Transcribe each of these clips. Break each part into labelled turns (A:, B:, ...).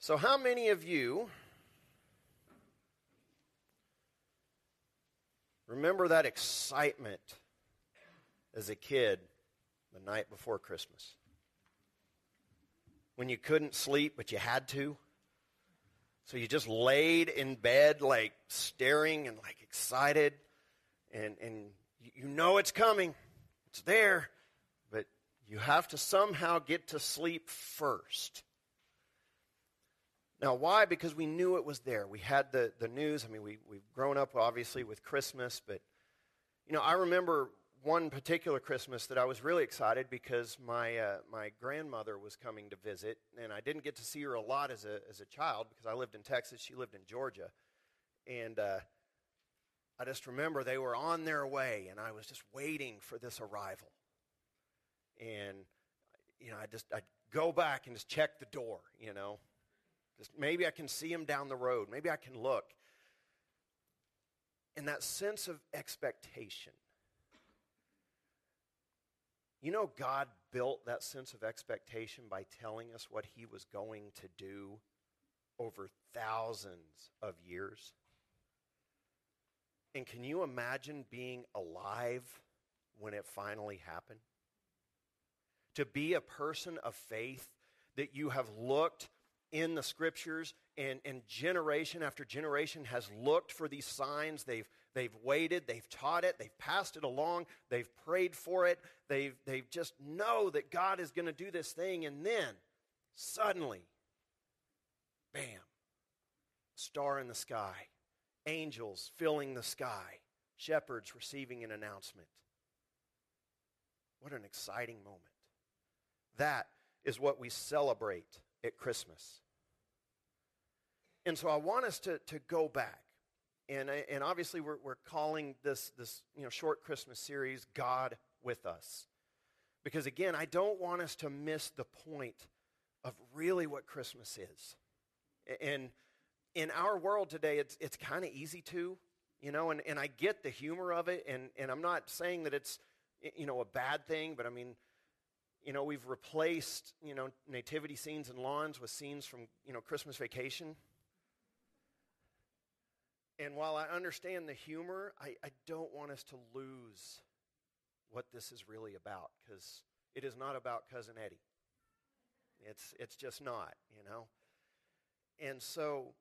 A: So, how many of you remember that excitement as a kid the night before Christmas? When you couldn't sleep, but you had to? So you just laid in bed, like staring and like excited, and, and you know it's coming, it's there, but you have to somehow get to sleep first. Now, why? Because we knew it was there. We had the, the news. I mean, we, we've grown up, obviously, with Christmas, but, you know, I remember one particular Christmas that I was really excited because my, uh, my grandmother was coming to visit, and I didn't get to see her a lot as a, as a child because I lived in Texas. She lived in Georgia. And uh, I just remember they were on their way, and I was just waiting for this arrival. And, you know, I just, I'd go back and just check the door, you know maybe I can see him down the road. Maybe I can look. And that sense of expectation. You know, God built that sense of expectation by telling us what he was going to do over thousands of years. And can you imagine being alive when it finally happened? To be a person of faith that you have looked in the scriptures and, and generation after generation has looked for these signs. They've, they've waited they've taught it they've passed it along they've prayed for it they've, they've just know that god is going to do this thing and then suddenly bam star in the sky angels filling the sky shepherds receiving an announcement. What an exciting moment. That is what we celebrate at Christmas. And so I want us to, to go back. And, and obviously, we're, we're calling this, this you know, short Christmas series God with Us. Because again, I don't want us to miss the point of really what Christmas is. And in our world today, it's, it's kind of easy to, you know, and, and I get the humor of it. And, and I'm not saying that it's, you know, a bad thing, but I mean, you know, we've replaced, you know, nativity scenes and lawns with scenes from, you know, Christmas vacation. And while I understand the humor, I, I don't want us to lose what this is really about because it is not about Cousin Eddie. It's, it's just not, you know. And so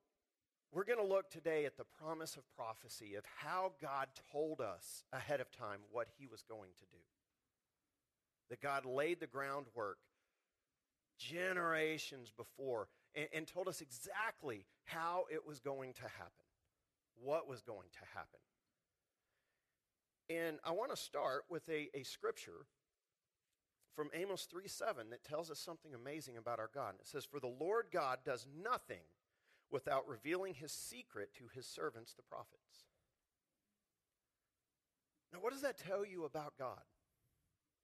A: we're going to look today at the promise of prophecy of how God told us ahead of time what he was going to do that God laid the groundwork generations before and, and, told us exactly how it was going to happen, what was going to happen. And I want to start with a, a scripture from Amos 3 7 that tells us something amazing about our God. It says, For the Lord God does nothing without revealing his secret to his servants, the prophets. Now, what does that tell you about God?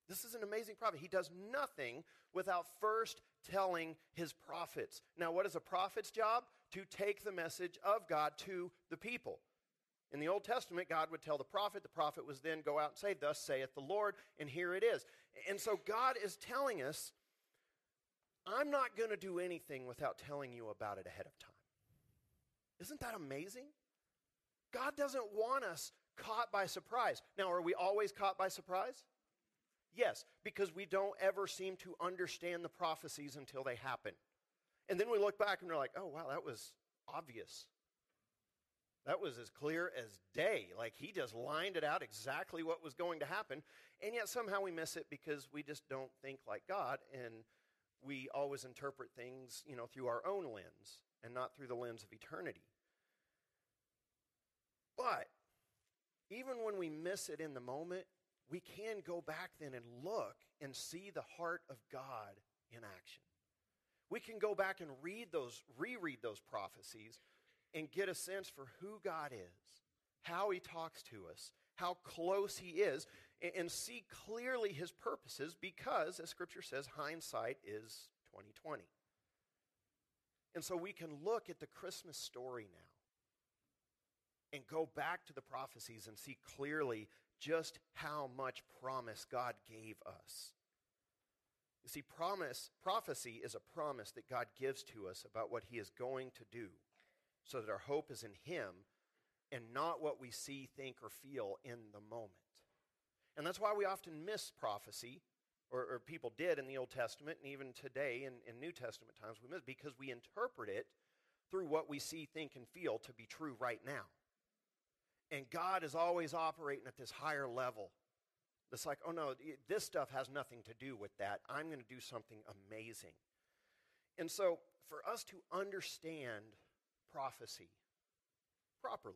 A: This is an amazing prophet. He does nothing without first telling his prophets. Now, what is a prophet's job? To take the message of God to the people. In the Old Testament, God would tell the prophet, the prophet was then go out and say, Thus saith the Lord, and here it is. And so God is telling us, I'm not going to do anything without telling you about it ahead of time. Isn't that amazing? God doesn't want us caught by surprise. Now, are we always caught by surprise? Yes, because we don't ever seem to understand the prophecies until they happen. And then we look back and we're like, oh, wow, that was obvious. That was as clear as day. Like he just lined it out exactly what was going to happen. And yet somehow we miss it because we just don't think like God and we always interpret things, you know, through our own lens and not through the lens of eternity. But even when we miss it in the moment, we can go back then and look and see the heart of God in action. We can go back and read those, reread those prophecies and get a sense for who God is, how he talks to us, how close he is, and, and see clearly his purposes because, as scripture says, hindsight is 2020. And so we can look at the Christmas story now and go back to the prophecies and see clearly just how much promise God gave us. You see, promise, prophecy is a promise that God gives to us about what he is going to do so that our hope is in him and not what we see, think, or feel in the moment. And that's why we often miss prophecy, or, or people did in the Old Testament, and even today in, in New Testament times we miss, because we interpret it through what we see, think, and feel to be true right now. And God is always operating at this higher level. It's like, oh no, this stuff has nothing to do with that. I'm going to do something amazing. And so, for us to understand prophecy properly,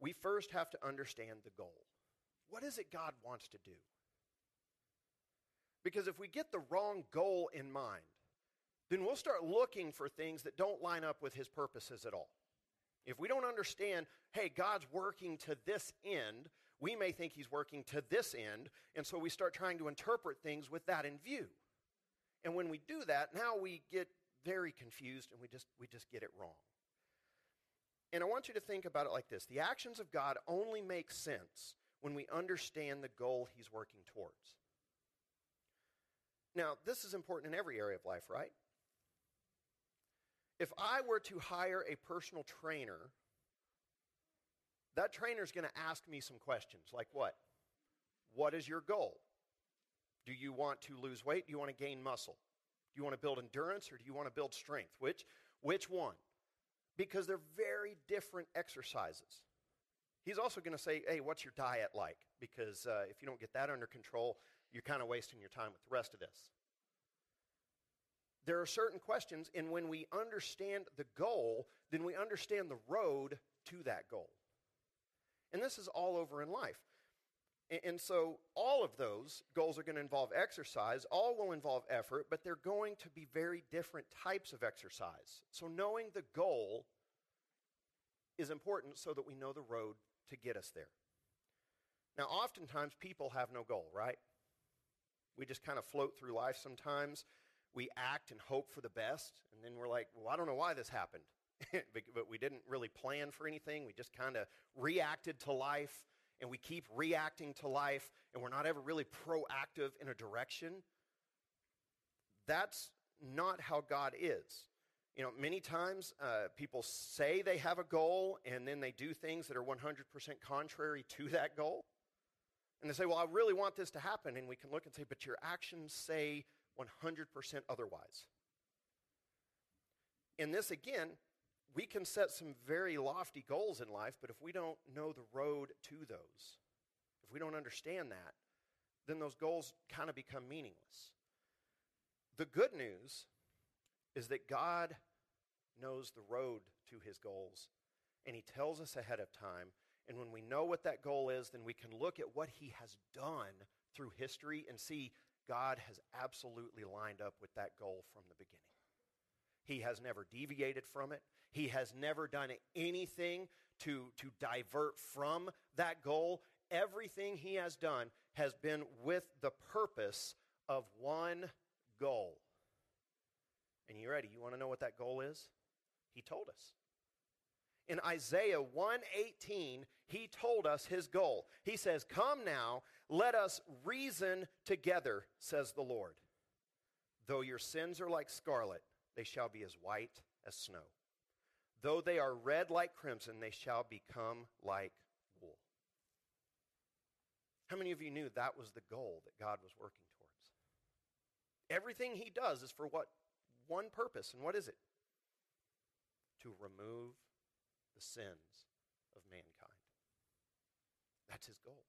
A: we first have to understand the goal. What is it God wants to do? Because if we get the wrong goal in mind, then we'll start looking for things that don't line up with his purposes at all. If we don't understand, hey, God's working to this end, we may think he's working to this end, and so we start trying to interpret things with that in view. And when we do that, now we get very confused and we just we just get it wrong. And I want you to think about it like this. The actions of God only make sense when we understand the goal he's working towards. Now, this is important in every area of life, right? If I were to hire a personal trainer, that trainer is going to ask me some questions like what? What is your goal? Do you want to lose weight? Do you want to gain muscle? Do you want to build endurance or do you want to build strength? Which, which one? Because they're very different exercises. He's also going to say, hey, what's your diet like? Because uh, if you don't get that under control, you're kind of wasting your time with the rest of this. There are certain questions, and when we understand the goal, then we understand the road to that goal. And this is all over in life. And, so, all of those goals are going to involve exercise, all will involve effort, but they're going to be very different types of exercise. So, knowing the goal is important so that we know the road to get us there. Now, oftentimes people have no goal, right? We just kind of float through life sometimes. We act and hope for the best, and then we're like, well, I don't know why this happened. but we didn't really plan for anything. We just kind of reacted to life, and we keep reacting to life, and we're not ever really proactive in a direction. That's not how God is. You know, many times uh, people say they have a goal and then they do things that are 100% contrary to that goal. And they say, Well, I really want this to happen. And we can look and say, But your actions say 100% otherwise. And this, again, we can set some very lofty goals in life, but if we don't know the road to those, if we don't understand that, then those goals kind of become meaningless. The good news is that God knows the road to his goals, and he tells us ahead of time and when we know what that goal is, then we can look at what he has done through history and see God has absolutely lined up with that goal from the beginning. He has never deviated from it. He has never done anything to, to divert from that goal. Everything he has done has been with the purpose of one goal. And you ready? You want to know what that goal is? He told us in Isaiah 118, he told us his goal. He says, Come now, let us reason together, says the Lord. Though your sins are like scarlet, they shall be as white as snow. Though they are red like crimson, they shall become like wool. How many of you knew that was the goal that God was working towards? Everything he does is for what? One purpose. And what is it? To remove the sins of mankind. That's his goal.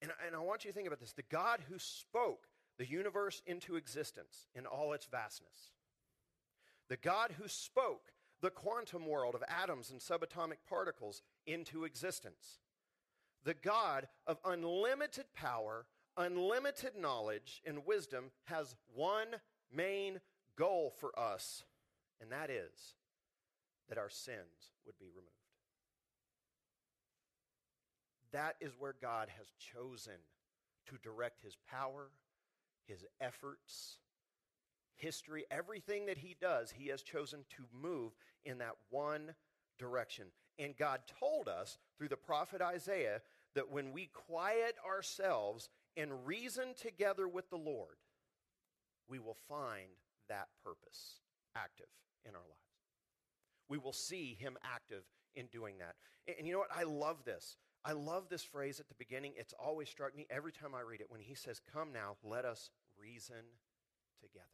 A: And, and I want you to think about this. The God who spoke the universe into existence in all its vastness, the God who spoke the quantum world of atoms and subatomic particles into existence, the God of unlimited power, unlimited knowledge, and wisdom has one main goal for us, and that is that our sins would be removed. That is where God has chosen to direct his power, his efforts, history, everything that he does, he has chosen to move in that one direction. And God told us through the prophet Isaiah that when we quiet ourselves and reason together with the Lord, we will find that purpose active in our lives. We will see him active in doing that. And you know what? I love this. I love this phrase at the beginning. It's always struck me every time I read it when he says, Come now, let us reason together.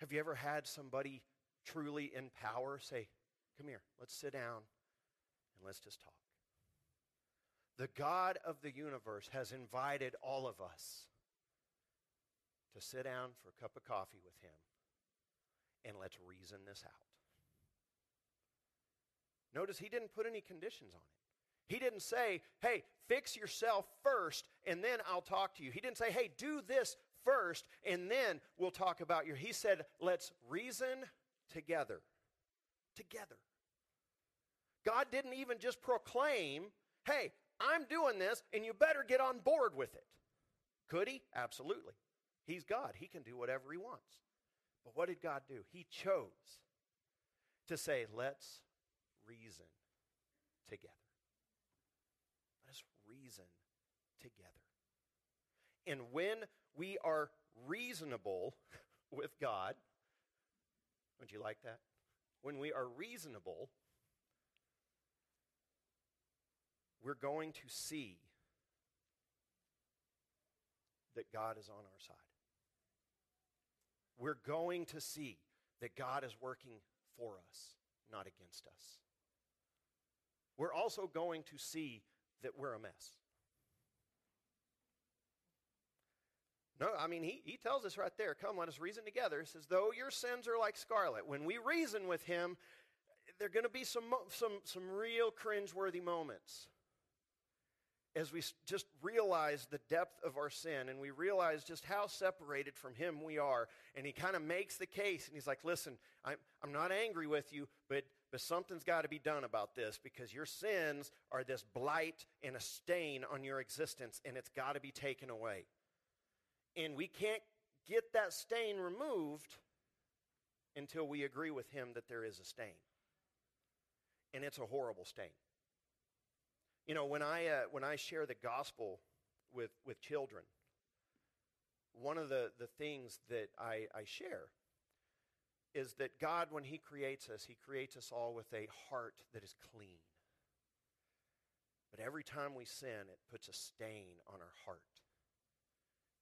A: Have you ever had somebody truly in power say, Come here, let's sit down and let's just talk? The God of the universe has invited all of us to sit down for a cup of coffee with him and let's reason this out. Notice he didn't put any conditions on it. He didn't say, hey, fix yourself first and then I'll talk to you. He didn't say, hey, do this first and then we'll talk about your. He said, let's reason together. Together. God didn't even just proclaim, hey, I'm doing this and you better get on board with it. Could he? Absolutely. He's God. He can do whatever he wants. But what did God do? He chose to say, let's reason together. Let us reason together. And when we are reasonable with God, don't you like that? When we are reasonable, we're going to see that God is on our side. We're going to see that God is working for us, not against us. We're also going to see that we're a mess. No, I mean, he, he tells us right there, come, let us reason together. He says, though your sins are like scarlet, when we reason with him, there are going to be some, some, some real cringeworthy moments as we just realize the depth of our sin and we realize just how separated from Him we are. And He kind of makes the case and He's like, listen, I'm, I'm not angry with you, but, but something's got to be done about this because your sins are this blight and a stain on your existence and it's got to be taken away. And we can't get that stain removed until we agree with Him that there is a stain. And it's a horrible stain. You know, when I, uh, when I share the gospel with, with children, one of the, the things that I, I share is that God, when He creates us, He creates us all with a heart that is clean. But every time we sin, it puts a stain on our heart.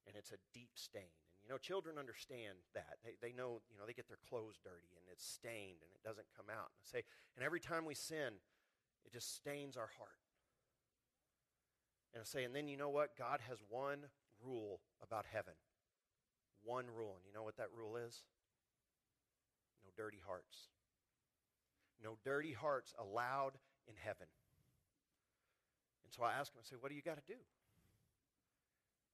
A: And it's a deep stain. And, you know, children understand that. They, they know, you know, they get their clothes dirty and it's stained and it doesn't come out. And, I say, and every time we sin, it just stains our heart. And I say, and then you know what? God has one rule about heaven. One rule. And you know what that rule is? No dirty hearts. No dirty hearts allowed in heaven. And so I ask them, I say, what do you got to do?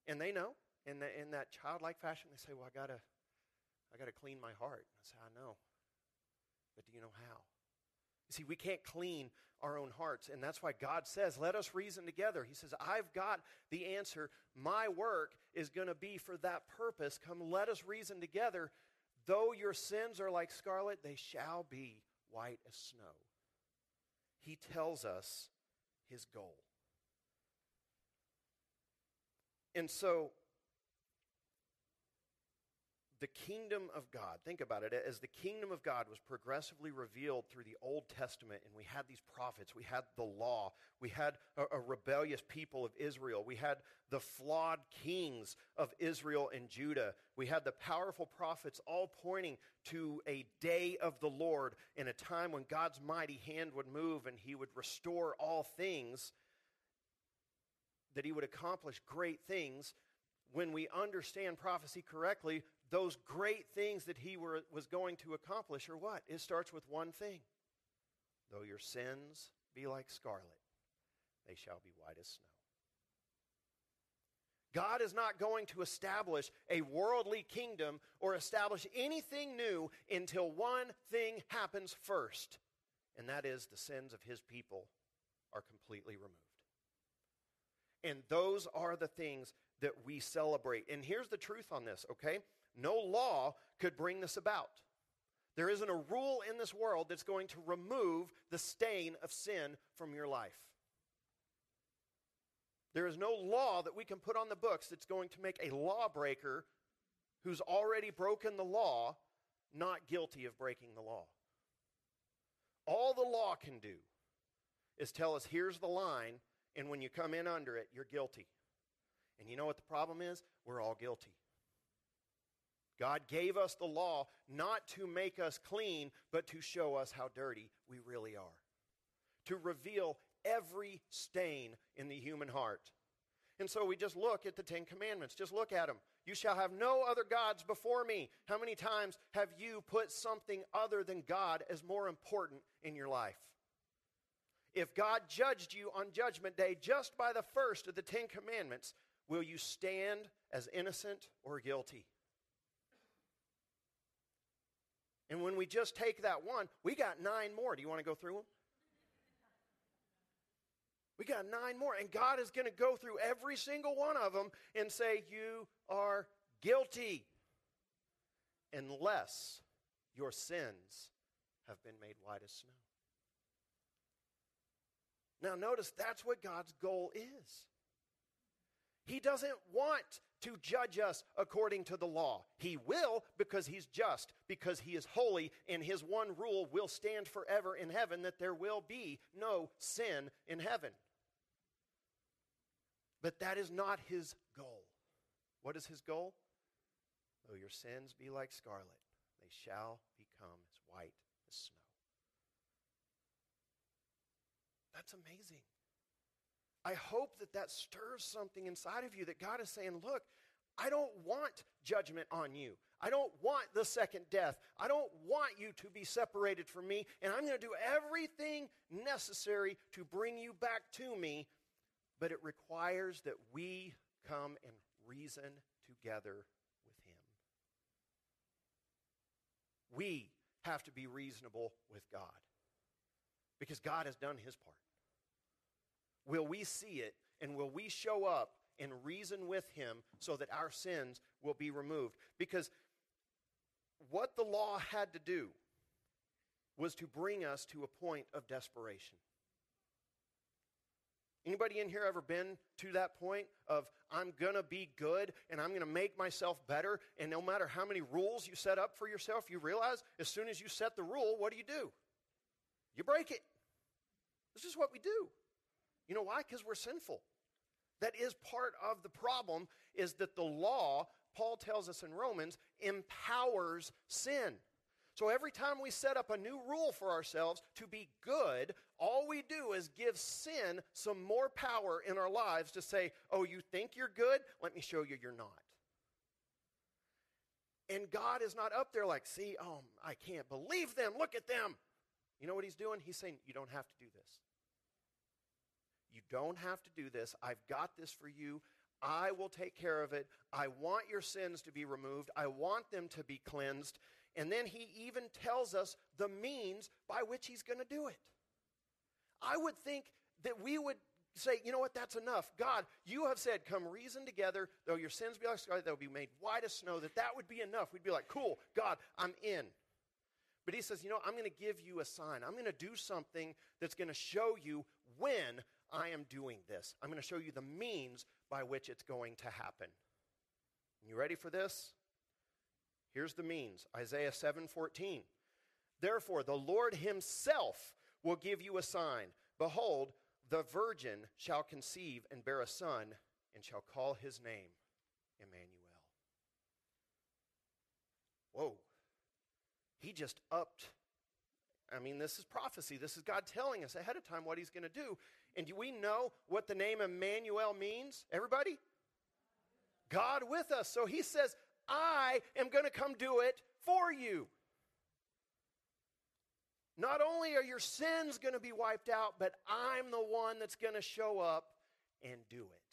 A: And they know. In, the, in that childlike fashion, they say, well, I got to I got to clean my heart. I say, I know. But do you know how? You see, we can't clean our own hearts. And that's why God says, let us reason together. He says, I've got the answer. My work is going to be for that purpose. Come, let us reason together. Though your sins are like scarlet, they shall be white as snow. He tells us his goal. And so the kingdom of God, think about it, as the kingdom of God was progressively revealed through the Old Testament, and we had these prophets, we had the law, we had a, a, rebellious people of Israel, we had the flawed kings of Israel and Judah, we had the powerful prophets all pointing to a day of the Lord in a time when God's mighty hand would move and he would restore all things, that he would accomplish great things. When we understand prophecy correctly, those great things that he were, was going to accomplish are what? It starts with one thing. Though your sins be like scarlet, they shall be white as snow. God is not going to establish a worldly kingdom or establish anything new until one thing happens first, and that is the sins of his people are completely removed. And those are the things that we celebrate. And here's the truth on this, okay? No law could bring this about. There isn't a rule in this world that's going to remove the stain of sin from your life. There is no law that we can put on the books that's going to make a lawbreaker who's already broken the law not guilty of breaking the law. All the law can do is tell us here's the line, and when you come in under it, you're guilty. And you know what the problem is? We're all guilty. God gave us the law not to make us clean, but to show us how dirty we really are. To reveal every stain in the human heart. And so we just look at the Ten Commandments. Just look at them. You shall have no other gods before me. How many times have you put something other than God as more important in your life? If God judged you on Judgment Day just by the first of the Ten Commandments, will you stand as innocent or guilty? And when we just take that one, we got nine more. Do you want to go through them? We got nine more. And God is going to go through every single one of them and say, You are guilty unless your sins have been made white as snow. Now, notice that's what God's goal is. He doesn't want to judge us according to the law. He will because he's just, because he is holy, and his one rule will stand forever in heaven that there will be no sin in heaven. But that is not his goal. What is his goal? Though your sins be like scarlet, they shall become as white as snow. That's amazing. I hope that that stirs something inside of you that God is saying, look, I don't want judgment on you. I don't want the second death. I don't want you to be separated from me, and I'm going to do everything necessary to bring you back to me, but it requires that we come and reason together with Him. We have to be reasonable with God because God has done His part. Will we see it and will we show up and reason with him so that our sins will be removed? Because what the law had to do was to bring us to a point of desperation. Anybody in here ever been to that point of I'm going to be good and I'm going to make myself better and no matter how many rules you set up for yourself, you realize as soon as you set the rule, what do you do? You break it. This is what we do. You know why? Because we're sinful. That is part of the problem is that the law, Paul tells us in Romans, empowers sin. So every time we set up a new rule for ourselves to be good, all we do is give sin some more power in our lives to say, oh, you think you're good? Let me show you you're not. And God is not up there like, see, oh, I can't believe them. Look at them. You know what he's doing? He's saying, you don't have to do this. You don't have to do this. I've got this for you. I will take care of it. I want your sins to be removed. I want them to be cleansed. And then he even tells us the means by which he's going to do it. I would think that we would say, you know what, that's enough. God, you have said, come reason together, though your sins be like scarlet, they'll be made white as snow, that that would be enough. We'd be like, cool, God, I'm in. But he says, you know, I'm going to give you a sign. I'm going to do something that's going to show you when I am doing this. I'm going to show you the means by which it's going to happen. You ready for this? Here's the means. Isaiah 7:14. Therefore the Lord himself will give you a sign. Behold, the virgin shall conceive and bear a son and shall call his name Emmanuel. Whoa. He just upped I mean, this is prophecy. This is God telling us ahead of time what he's going to do. And do we know what the name Emmanuel means? Everybody? God with us. So he says, I am going to come do it for you. Not only are your sins going to be wiped out, but I'm the one that's going to show up and do it.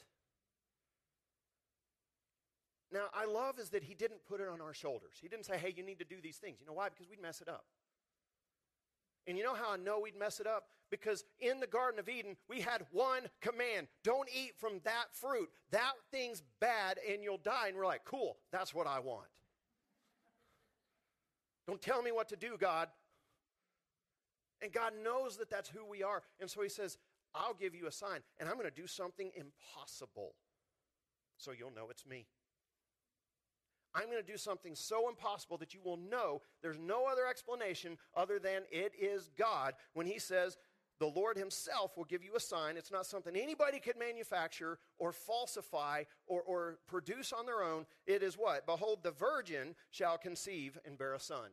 A: Now, I love is that he didn't put it on our shoulders. He didn't say, hey, you need to do these things. You know why? Because we'd mess it up. And you know how I know we'd mess it up? Because in the Garden of Eden, we had one command don't eat from that fruit. That thing's bad and you'll die. And we're like, cool, that's what I want. Don't tell me what to do, God. And God knows that that's who we are. And so He says, I'll give you a sign, and I'm going to do something impossible so you'll know it's me. I'm going to do something so impossible that you will know there's no other explanation other than it is God when He says, the Lord Himself will give you a sign. It's not something anybody could manufacture or falsify or, or produce on their own. It is what? Behold, the virgin shall conceive and bear a son.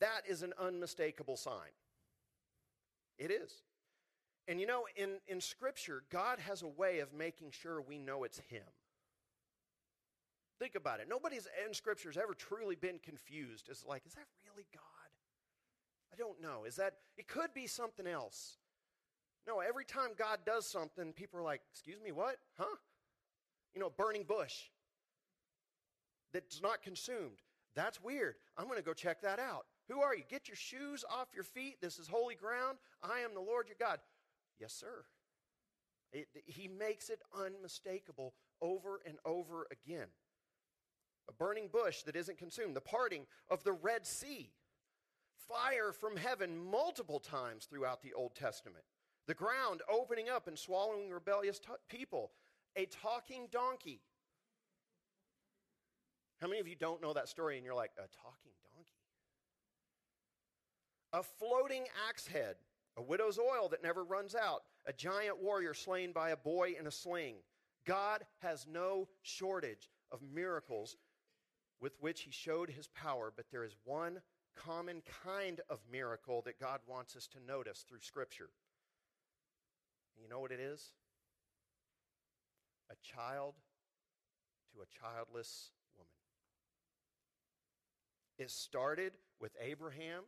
A: That is an unmistakable sign. It is. And you know, in, in Scripture, God has a way of making sure we know it's Him. Think about it. Nobody's in Scripture has ever truly been confused. It's like, is that really God? I don't know. Is that, it could be something else. No, every time God does something, people are like, excuse me, what? Huh? You know, burning bush that's not consumed. That's weird. I'm going to go check that out. Who are you? Get your shoes off your feet. This is holy ground. I am the Lord your God. Yes, sir. It, he makes it unmistakable over and over again. A burning bush that isn't consumed, the parting of the Red Sea, fire from heaven multiple times throughout the Old Testament, the ground opening up and swallowing rebellious t- people, a talking donkey. How many of you don't know that story and you're like, a talking donkey? A floating axe head a widow's oil that never runs out, a giant warrior slain by a boy in a sling. God has no shortage of miracles with which he showed his power, but there is one common kind of miracle that God wants us to notice through Scripture. And you know what it is? A child to a childless woman. It started with Abraham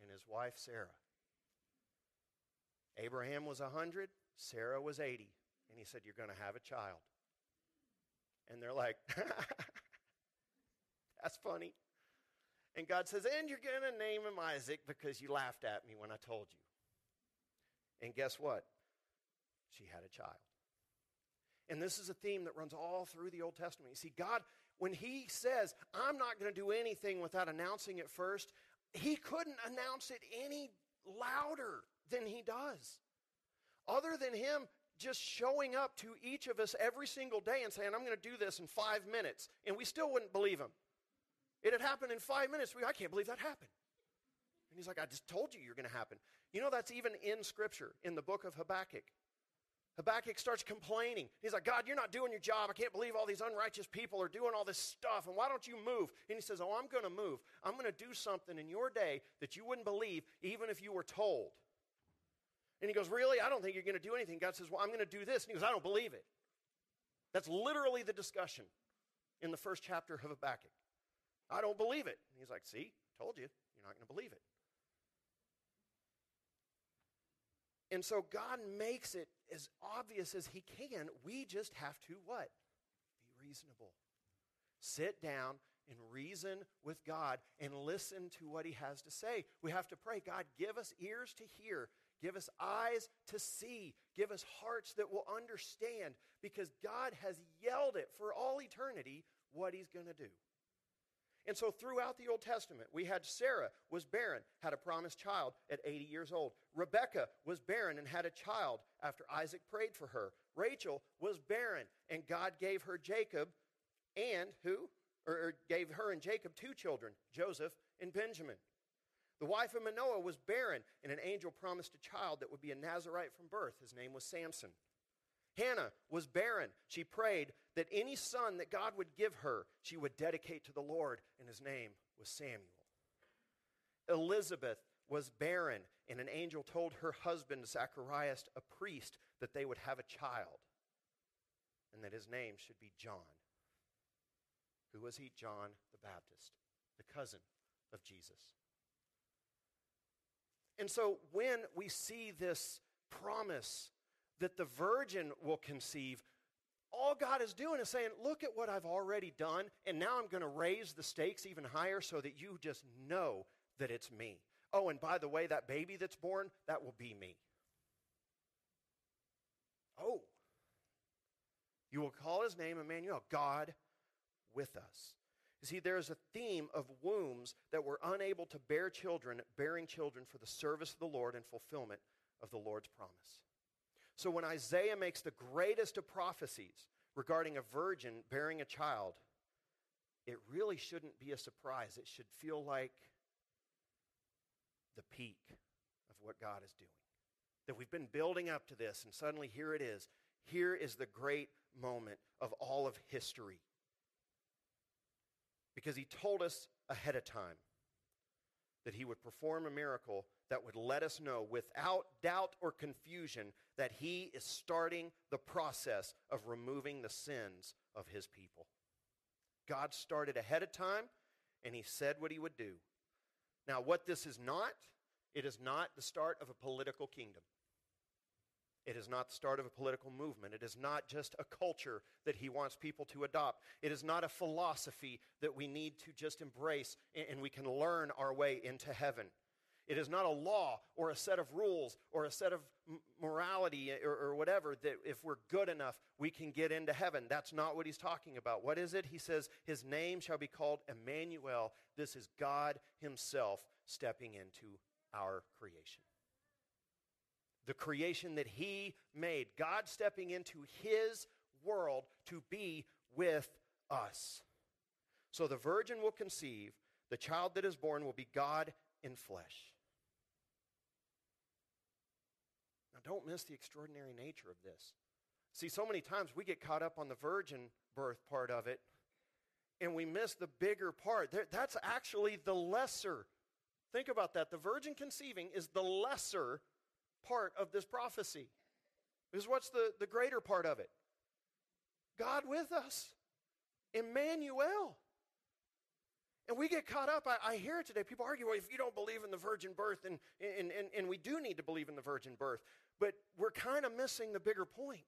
A: and his wife Sarah. Abraham was 100, Sarah was 80. And he said, You're going to have a child. And they're like, That's funny. And God says, And you're going to name him Isaac because you laughed at me when I told you. And guess what? She had a child. And this is a theme that runs all through the Old Testament. You see, God, when He says, I'm not going to do anything without announcing it first, He couldn't announce it any louder than he does. Other than him just showing up to each of us every single day and saying, I'm going to do this in five minutes, and we still wouldn't believe him. It had happened in five minutes. We, I can't believe that happened. And he's like, I just told you you're going to happen. You know, that's even in Scripture, in the book of Habakkuk. Habakkuk starts complaining. He's like, God, you're not doing your job. I can't believe all these unrighteous people are doing all this stuff. And why don't you move? And he says, Oh, I'm going to move. I'm going to do something in your day that you wouldn't believe, even if you were told. And he goes, Really? I don't think you're going to do anything. God says, Well, I'm going to do this. And he goes, I don't believe it. That's literally the discussion in the first chapter of Habakkuk. I don't believe it. And he's like, See, told you, you're not going to believe it. And so God makes it as obvious as he can. We just have to what? Be reasonable. Sit down and reason with God and listen to what he has to say. We have to pray, God, give us ears to hear Give us eyes to see. Give us hearts that will understand because God has yelled it for all eternity what he's going to do. And so throughout the Old Testament, we had Sarah was barren, had a promised child at 80 years old. Rebecca was barren and had a child after Isaac prayed for her. Rachel was barren and God gave her Jacob and who? Or, gave her and Jacob two children, Joseph and Benjamin. The wife of Manoah was barren, and an angel promised a child that would be a Nazarite from birth. His name was Samson. Hannah was barren. She prayed that any son that God would give her, she would dedicate to the Lord, and his name was Samuel. Elizabeth was barren, and an angel told her husband, Zacharias, a priest, that they would have a child, and that his name should be John. Who was he? John the Baptist, the cousin of Jesus. And so when we see this promise that the virgin will conceive, all God is doing is saying, Look at what I've already done, and now I'm going to raise the stakes even higher so that you just know that it's me. Oh, and by the way, that baby that's born, that will be me. Oh, you will call his name Emmanuel, God with us. You see, there is a theme of wombs that were unable to bear children, bearing children for the service of the Lord and fulfillment of the Lord's promise. So when Isaiah makes the greatest of prophecies regarding a virgin bearing a child, it really shouldn't be a surprise. It should feel like the peak of what God is doing. That we've been building up to this, and suddenly here it is. Here is the great moment of all of history because he told us ahead of time that he would perform a miracle that would let us know without doubt or confusion that he is starting the process of removing the sins of his people. God started ahead of time and he said what he would do. Now, what this is not, it is not the start of a political kingdom. It is not the start of a political movement. It is not just a culture that he wants people to adopt. It is not a philosophy that we need to just embrace and we can learn our way into heaven. It is not a law or a set of rules or a set of morality eh, or, or, whatever that if we're good enough, we can get into heaven. That's not what he's talking about. What is it? He says, His name shall be called Emmanuel. This is God Himself stepping into our creation the creation that He made, God stepping into His world to be with us. So the virgin will conceive, the child that is born will be God in flesh. Now, don't miss the extraordinary nature of this. See, so many times we get caught up on the virgin birth part of it, and we miss the bigger part. That's actually the lesser. Think about that. The virgin conceiving is the lesser part of this prophecy. Because what's the, the greater part of it? God with us. Emmanuel. And we get caught up. I, I, hear it today. People argue, well, if you don't believe in the virgin birth, and, and, and, and we do need to believe in the virgin birth, but we're kind of missing the bigger point.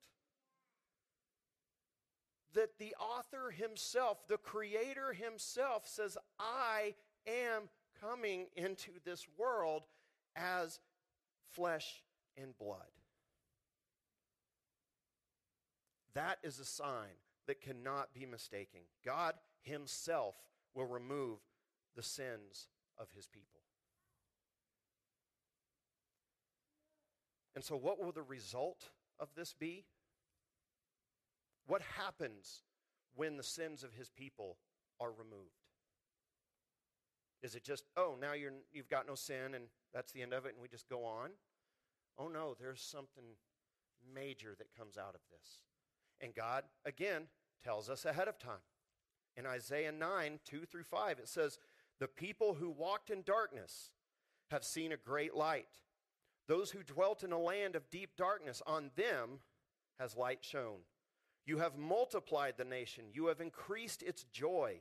A: That the author himself, the creator himself, says, I am coming into this world as flesh and blood. That is a sign that cannot be mistaken. God Himself will remove the sins of His people. And so, what will the result of this be? What happens when the sins of His people are removed? Is it just, oh, now you're, you've got no sin and that's the end of it and we just go on? Oh no, there's something major that comes out of this. And God, again, tells us ahead of time. In Isaiah 9, 2 through 5, it says, The people who walked in darkness have seen a great light. Those who dwelt in a land of deep darkness, on them has light shone. You have multiplied the nation, you have increased its joy.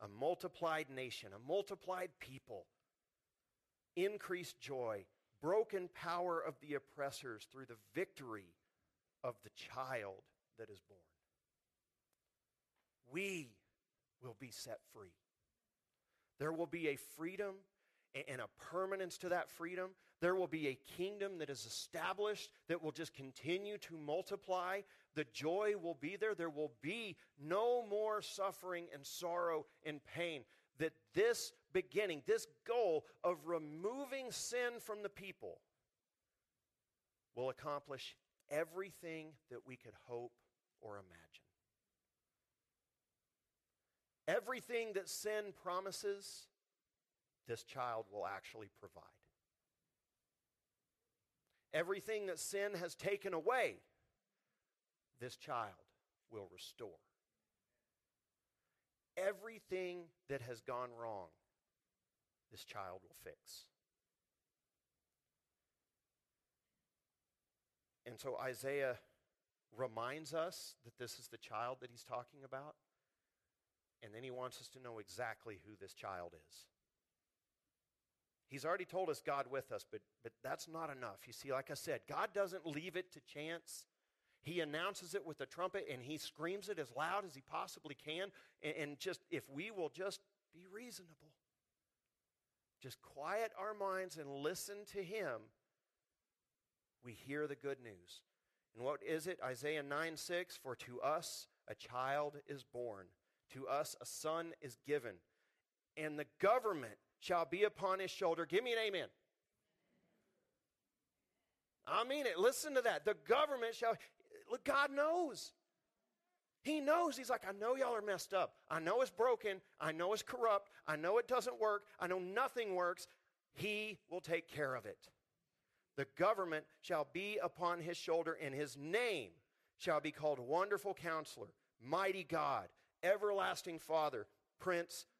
A: a multiplied nation, a multiplied people, increased joy, broken power of the oppressors through the victory of the child that is born. We will be set free. There will be a freedom and a permanence to that freedom. There will be a kingdom that is established that will just continue to multiply. The joy will be there. There will be no more suffering and sorrow and pain. That this beginning, this goal of removing sin from the people, will accomplish everything that we could hope or imagine. Everything that sin promises this child will actually provide. Everything that sin has taken away, this child will restore. Everything that has gone wrong, this child will fix. And so Isaiah reminds us that this is the child that he's talking about. And then he wants us to know exactly who this child is. He's already told us God with us, but, but that's not enough. You see, like I said, God doesn't leave it to chance. He announces it with a trumpet and he screams it as loud as he possibly can. And, and just, if we will just be reasonable, just quiet our minds and listen to him, we hear the good news. And what is it? Isaiah 9 6 For to us a child is born, to us a son is given, and the government shall be upon his shoulder. Give me an amen. I mean it. Listen to that. The government shall, look, God knows. He knows. He's like, I know y'all are messed up. I know it's broken. I know it's corrupt. I know it doesn't work. I know nothing works. He will take care of it. The government shall be upon his shoulder, and his name shall be called Wonderful Counselor, Mighty God, Everlasting Father, Prince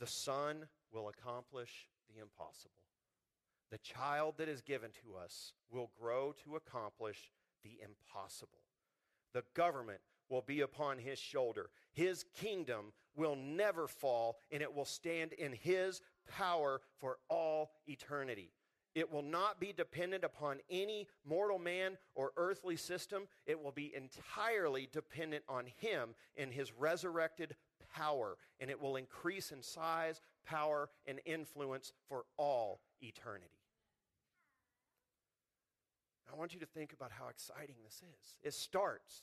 A: The Son will accomplish the impossible the child that is given to us will grow to accomplish the impossible. The government will be upon his shoulder. His kingdom will never fall, and it will stand in his power for all eternity. It will not be dependent upon any mortal man or earthly system. It will be entirely dependent on him and his resurrected power, and it will increase in size, power, and influence for all eternity. I want you to think about how exciting this is. It starts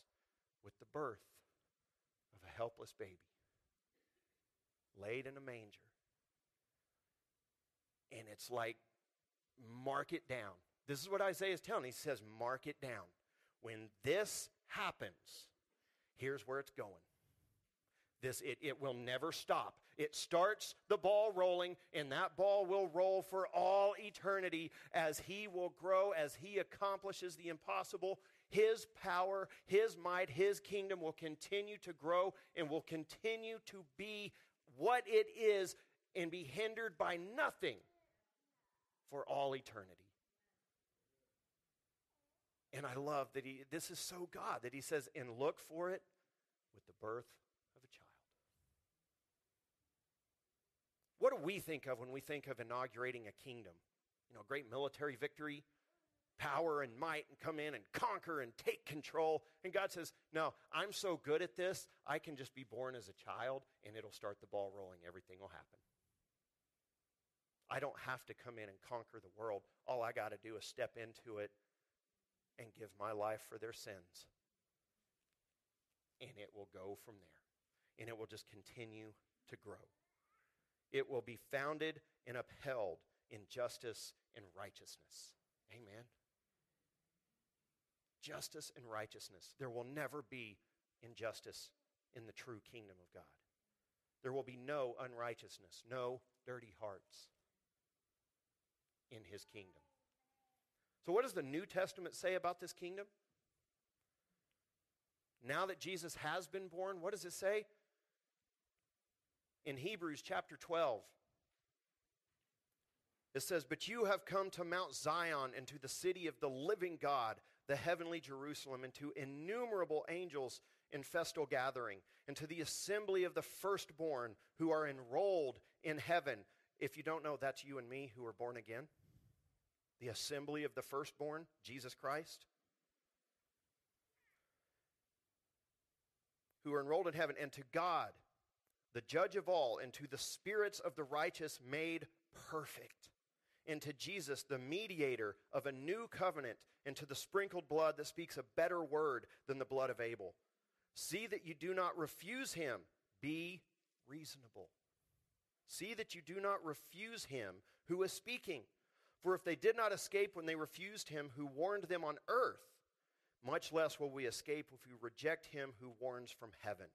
A: with the birth of a helpless baby laid in a manger. And it's like, mark it down. This is what Isaiah is telling. He says, mark it down. When this happens, here's where it's going. This it, it will never stop. It starts the ball rolling, and that ball will roll for all eternity as he will grow, as he accomplishes the impossible. His power, his might, his kingdom will continue to grow and will continue to be what it is and be hindered by nothing for all eternity. And I love that he, this is so God that he says, and look for it with the birth What do we think of when we think of inaugurating a kingdom? You know, great military victory, power and might, and come in and conquer and take control. And God says, No, I'm so good at this, I can just be born as a child and it'll start the ball rolling. Everything will happen. I don't have to come in and conquer the world. All I got to do is step into it and give my life for their sins. And it will go from there. And it will just continue to grow. It will be founded and upheld in justice and righteousness. Amen. Justice and righteousness. There will never be injustice in the true kingdom of God. There will be no unrighteousness, no dirty hearts in his kingdom. So, what does the New Testament say about this kingdom? Now that Jesus has been born, what does it say? In Hebrews chapter 12. It says, But you have come to Mount Zion and to the city of the living God, the heavenly Jerusalem, and to innumerable angels in festal gathering, and to the assembly of the firstborn who are enrolled in heaven. If you don't know, that's you and me who are born again. The assembly of the firstborn, Jesus Christ. Who are enrolled in heaven, and to God the judge of all, and to the spirits of the righteous made perfect, and to Jesus, the mediator of a new covenant, and to the sprinkled blood that speaks a better word than the blood of Abel. See that you do not refuse him. Be reasonable. See that you do not refuse him who is speaking. For if they did not escape when they refused him who warned them on earth, much less will we escape if we reject him who warns from heaven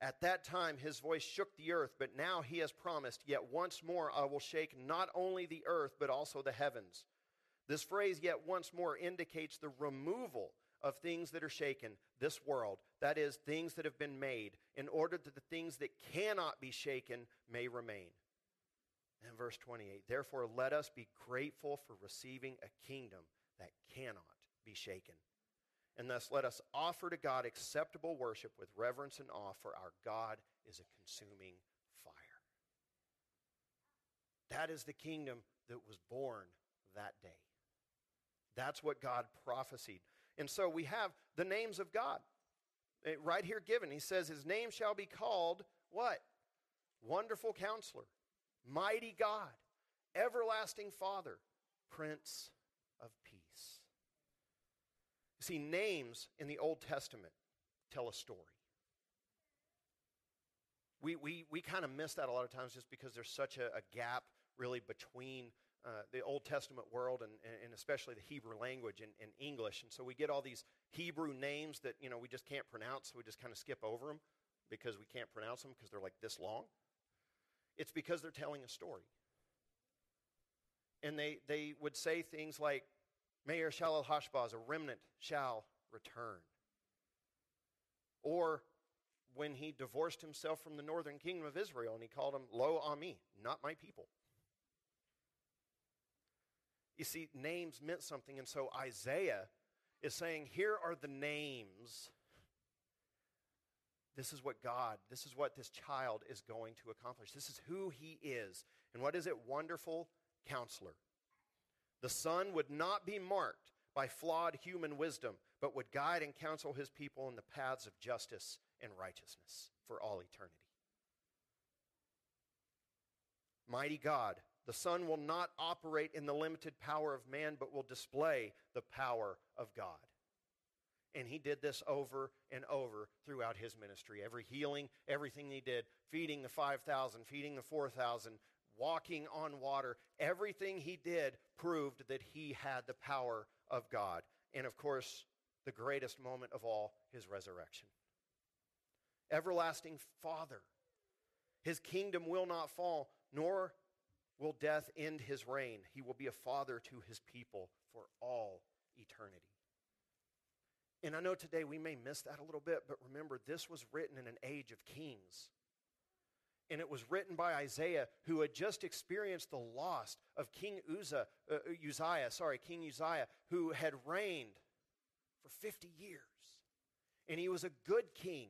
A: At that time his voice shook the earth, but now he has promised, Yet once more I will shake not only the earth, but also the heavens. This phrase, yet once more, indicates the removal of things that are shaken, this world, that is, things that have been made, in order that the things that cannot be shaken may remain. And verse 28 Therefore, let us be grateful for receiving a kingdom that cannot be shaken. And thus, let us offer to God acceptable worship with reverence and awe, for our God is a consuming fire. That is the kingdom that was born that day. That's what God prophesied. And so we have the names of God eh, right here given. He says, His name shall be called what? Wonderful counselor, mighty God, everlasting Father, Prince see, names in the Old Testament tell a story. We, we, we kind of miss that a lot of times just because there's such a, a gap really between uh, the Old Testament world and, and especially the Hebrew language and, and, English. And so we get all these Hebrew names that, you know, we just can't pronounce, so we just kind of skip over them because we can't pronounce them because they're like this long. It's because they're telling a story. And they, they would say things like, Maher-shalal-hash-baz, a remnant shall return. Or when he divorced himself from the northern kingdom of Israel and he called him Lo Ami, not my people. You see, names meant something, and so Isaiah is saying, Here are the names. This is what God, this is what this child is going to accomplish. This is who he is. And what is it? Wonderful counselor. The Son would not be marked by flawed human wisdom, but would guide and counsel his people in the paths of justice and righteousness for all eternity. Mighty God, the Son will not operate in the limited power of man, but will display the power of God. And he did this over and over throughout his ministry. Every healing, everything he did, feeding the 5,000, feeding the 4,000, walking on water, everything he did proved that he had the power of God. And of course, the greatest moment of all, his resurrection. Everlasting Father. His kingdom will not fall, nor will death end his reign. He will be a father to his people for all eternity. And I know today we may miss that a little bit, but remember, this was written in an age of kings. And it was written by Isaiah, who had just experienced the loss of King Uzziah, uh, Uzziah, sorry, King Uzziah, who had reigned for 50 years. And he was a good king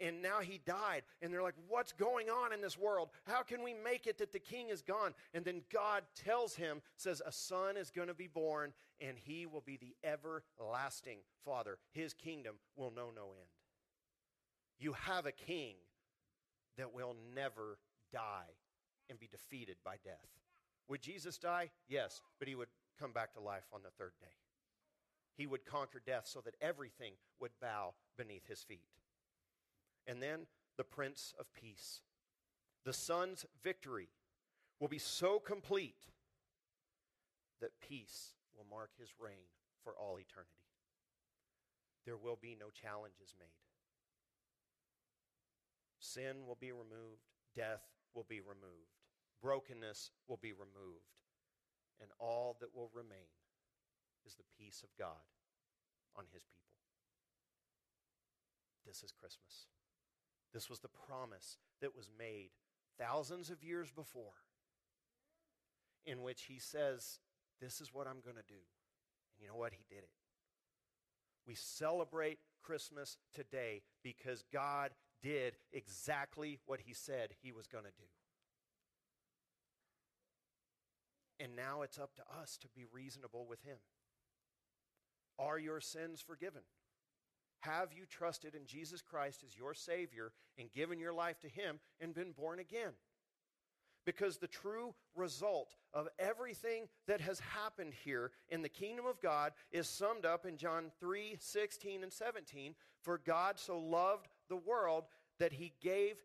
A: and now he died. And they're like, What's going on in this world? How can we make it that the king is gone? And then God tells him, says, A son is going to be born, and he will be the everlasting father. His kingdom will know no end. You have a king that will never die and be defeated by death. Would Jesus die? Yes, but he would come back to life on the third day. He would conquer death so that everything would bow beneath his feet and then the Prince of Peace. The Son's victory will be so complete that peace will mark his reign for all eternity. There will be no challenges made. Sin will be removed, death will be removed, brokenness will be removed, and all that will remain is the peace of God on his people. This is Christmas. This was the promise that was made thousands of years before, in which he says, This is what I'm going to do. And you know what? He did it. We celebrate Christmas today because God did exactly what he said he was going to do. And now it's up to us to be reasonable with him. Are your sins forgiven? Have you trusted in Jesus Christ as your Savior and given your life to Him and been born again? Because the true result of everything that has happened here in the kingdom of God is summed up in John 3 16 and 17. For God so loved the world that He gave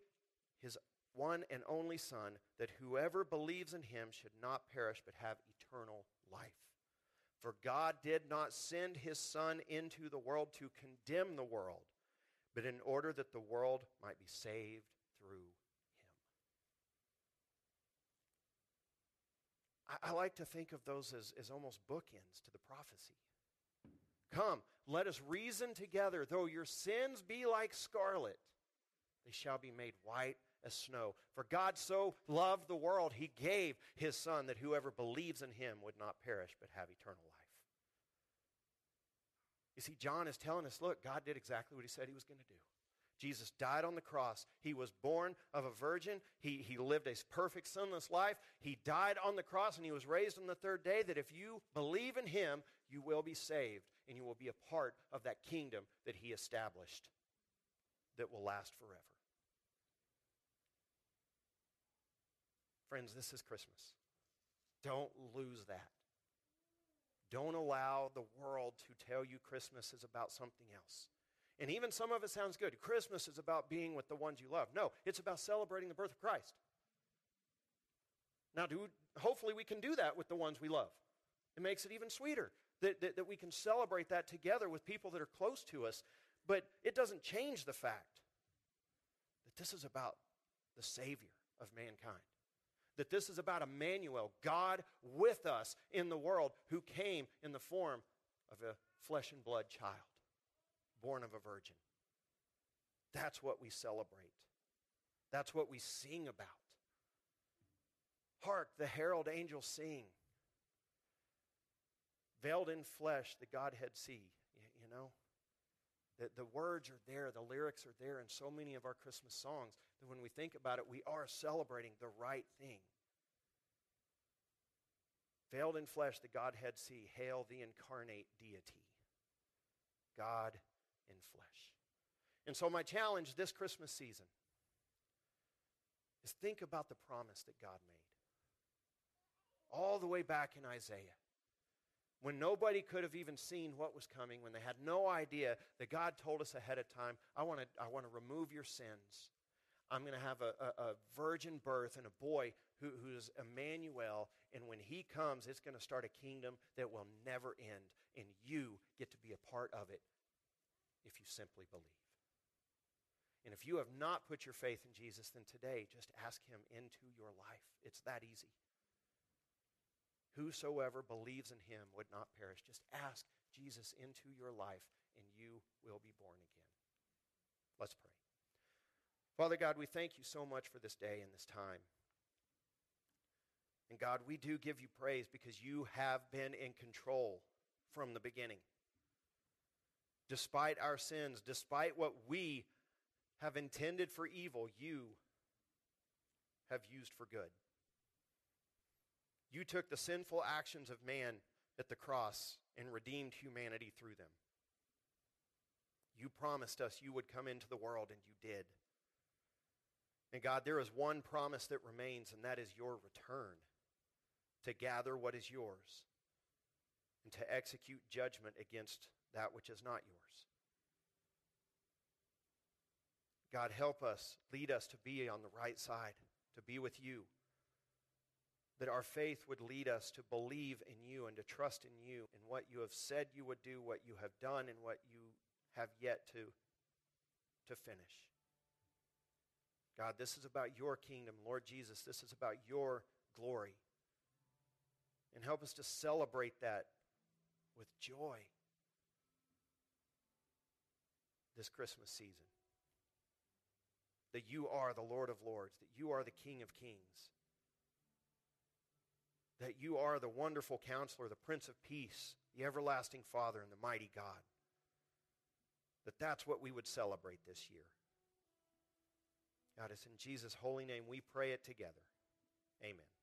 A: His one and only Son, that whoever believes in Him should not perish but have eternal life. For God did not send his Son into the world to condemn the world, but in order that the world might be saved through him. I, I like to think of those as, as almost bookends to the prophecy. Come, let us reason together. Though your sins be like scarlet, they shall be made white as snow. For God so loved the world, he gave his Son that whoever believes in him would not perish but have eternal life. You see, John is telling us look, God did exactly what he said he was going to do. Jesus died on the cross. He was born of a virgin. He, he lived a perfect, sinless life. He died on the cross and he was raised on the third day. That if you believe in him, you will be saved and you will be a part of that kingdom that he established that will last forever. Friends, this is Christmas. Don't lose that. Don't allow the world to tell you Christmas is about something else. And even some of it sounds good. Christmas is about being with the ones you love. No, it's about celebrating the birth of Christ. Now, do, hopefully, we can do that with the ones we love. It makes it even sweeter that, that, that we can celebrate that together with people that are close to us. But it doesn't change the fact that this is about the Savior of mankind that this is about Emmanuel, God with us in the world, who came in the form of a flesh and blood child, born of a virgin. That's what we celebrate. That's what we sing about. Hark, the herald angels sing. Veiled in flesh, the Godhead see. You, know? The, the words are there, the lyrics are there in so many of our Christmas songs that when we think about it, we are celebrating the right thing. Veiled in flesh, the Godhead see. Hail the incarnate deity. God in flesh. And so, my challenge this Christmas season is think about the promise that God made. All the way back in Isaiah when nobody could have even seen what was coming, when they had no idea that God told us ahead of time, I want to I want to remove your sins. I'm going to have a, a, a, virgin birth and a boy who, who's Emmanuel. And when he comes, it's going to start a kingdom that will never end. And you get to be a part of it if you simply believe. And if you have not put your faith in Jesus, then today just ask him into your life. It's that easy. Whosoever believes in him would not perish. Just ask Jesus into your life, and you will be born again. Let's pray. Father God, we thank you so much for this day and this time. And God, we do give you praise because you have been in control from the beginning. Despite our sins, despite what we have intended for evil, you have used for good. You took the sinful actions of man at the cross and redeemed humanity through them. You promised us you would come into the world, and you did. And God, there is one promise that remains, and that is your return to gather what is yours and to execute judgment against that which is not yours. God, help us, lead us to be on the right side, to be with you. That our faith would lead us to believe in you and to trust in you in what you have said you would do, what you have done, and what you have yet to, to finish. God, this is about your kingdom. Lord Jesus, this is about your glory. And help us to celebrate that with joy this Christmas season. That you are the Lord of Lords, that you are the King of Kings, that you are the wonderful counselor, the Prince of Peace, the everlasting Father, and the mighty God. That that's what we would celebrate this year. God, it's in Jesus' holy name we pray it together. Amen.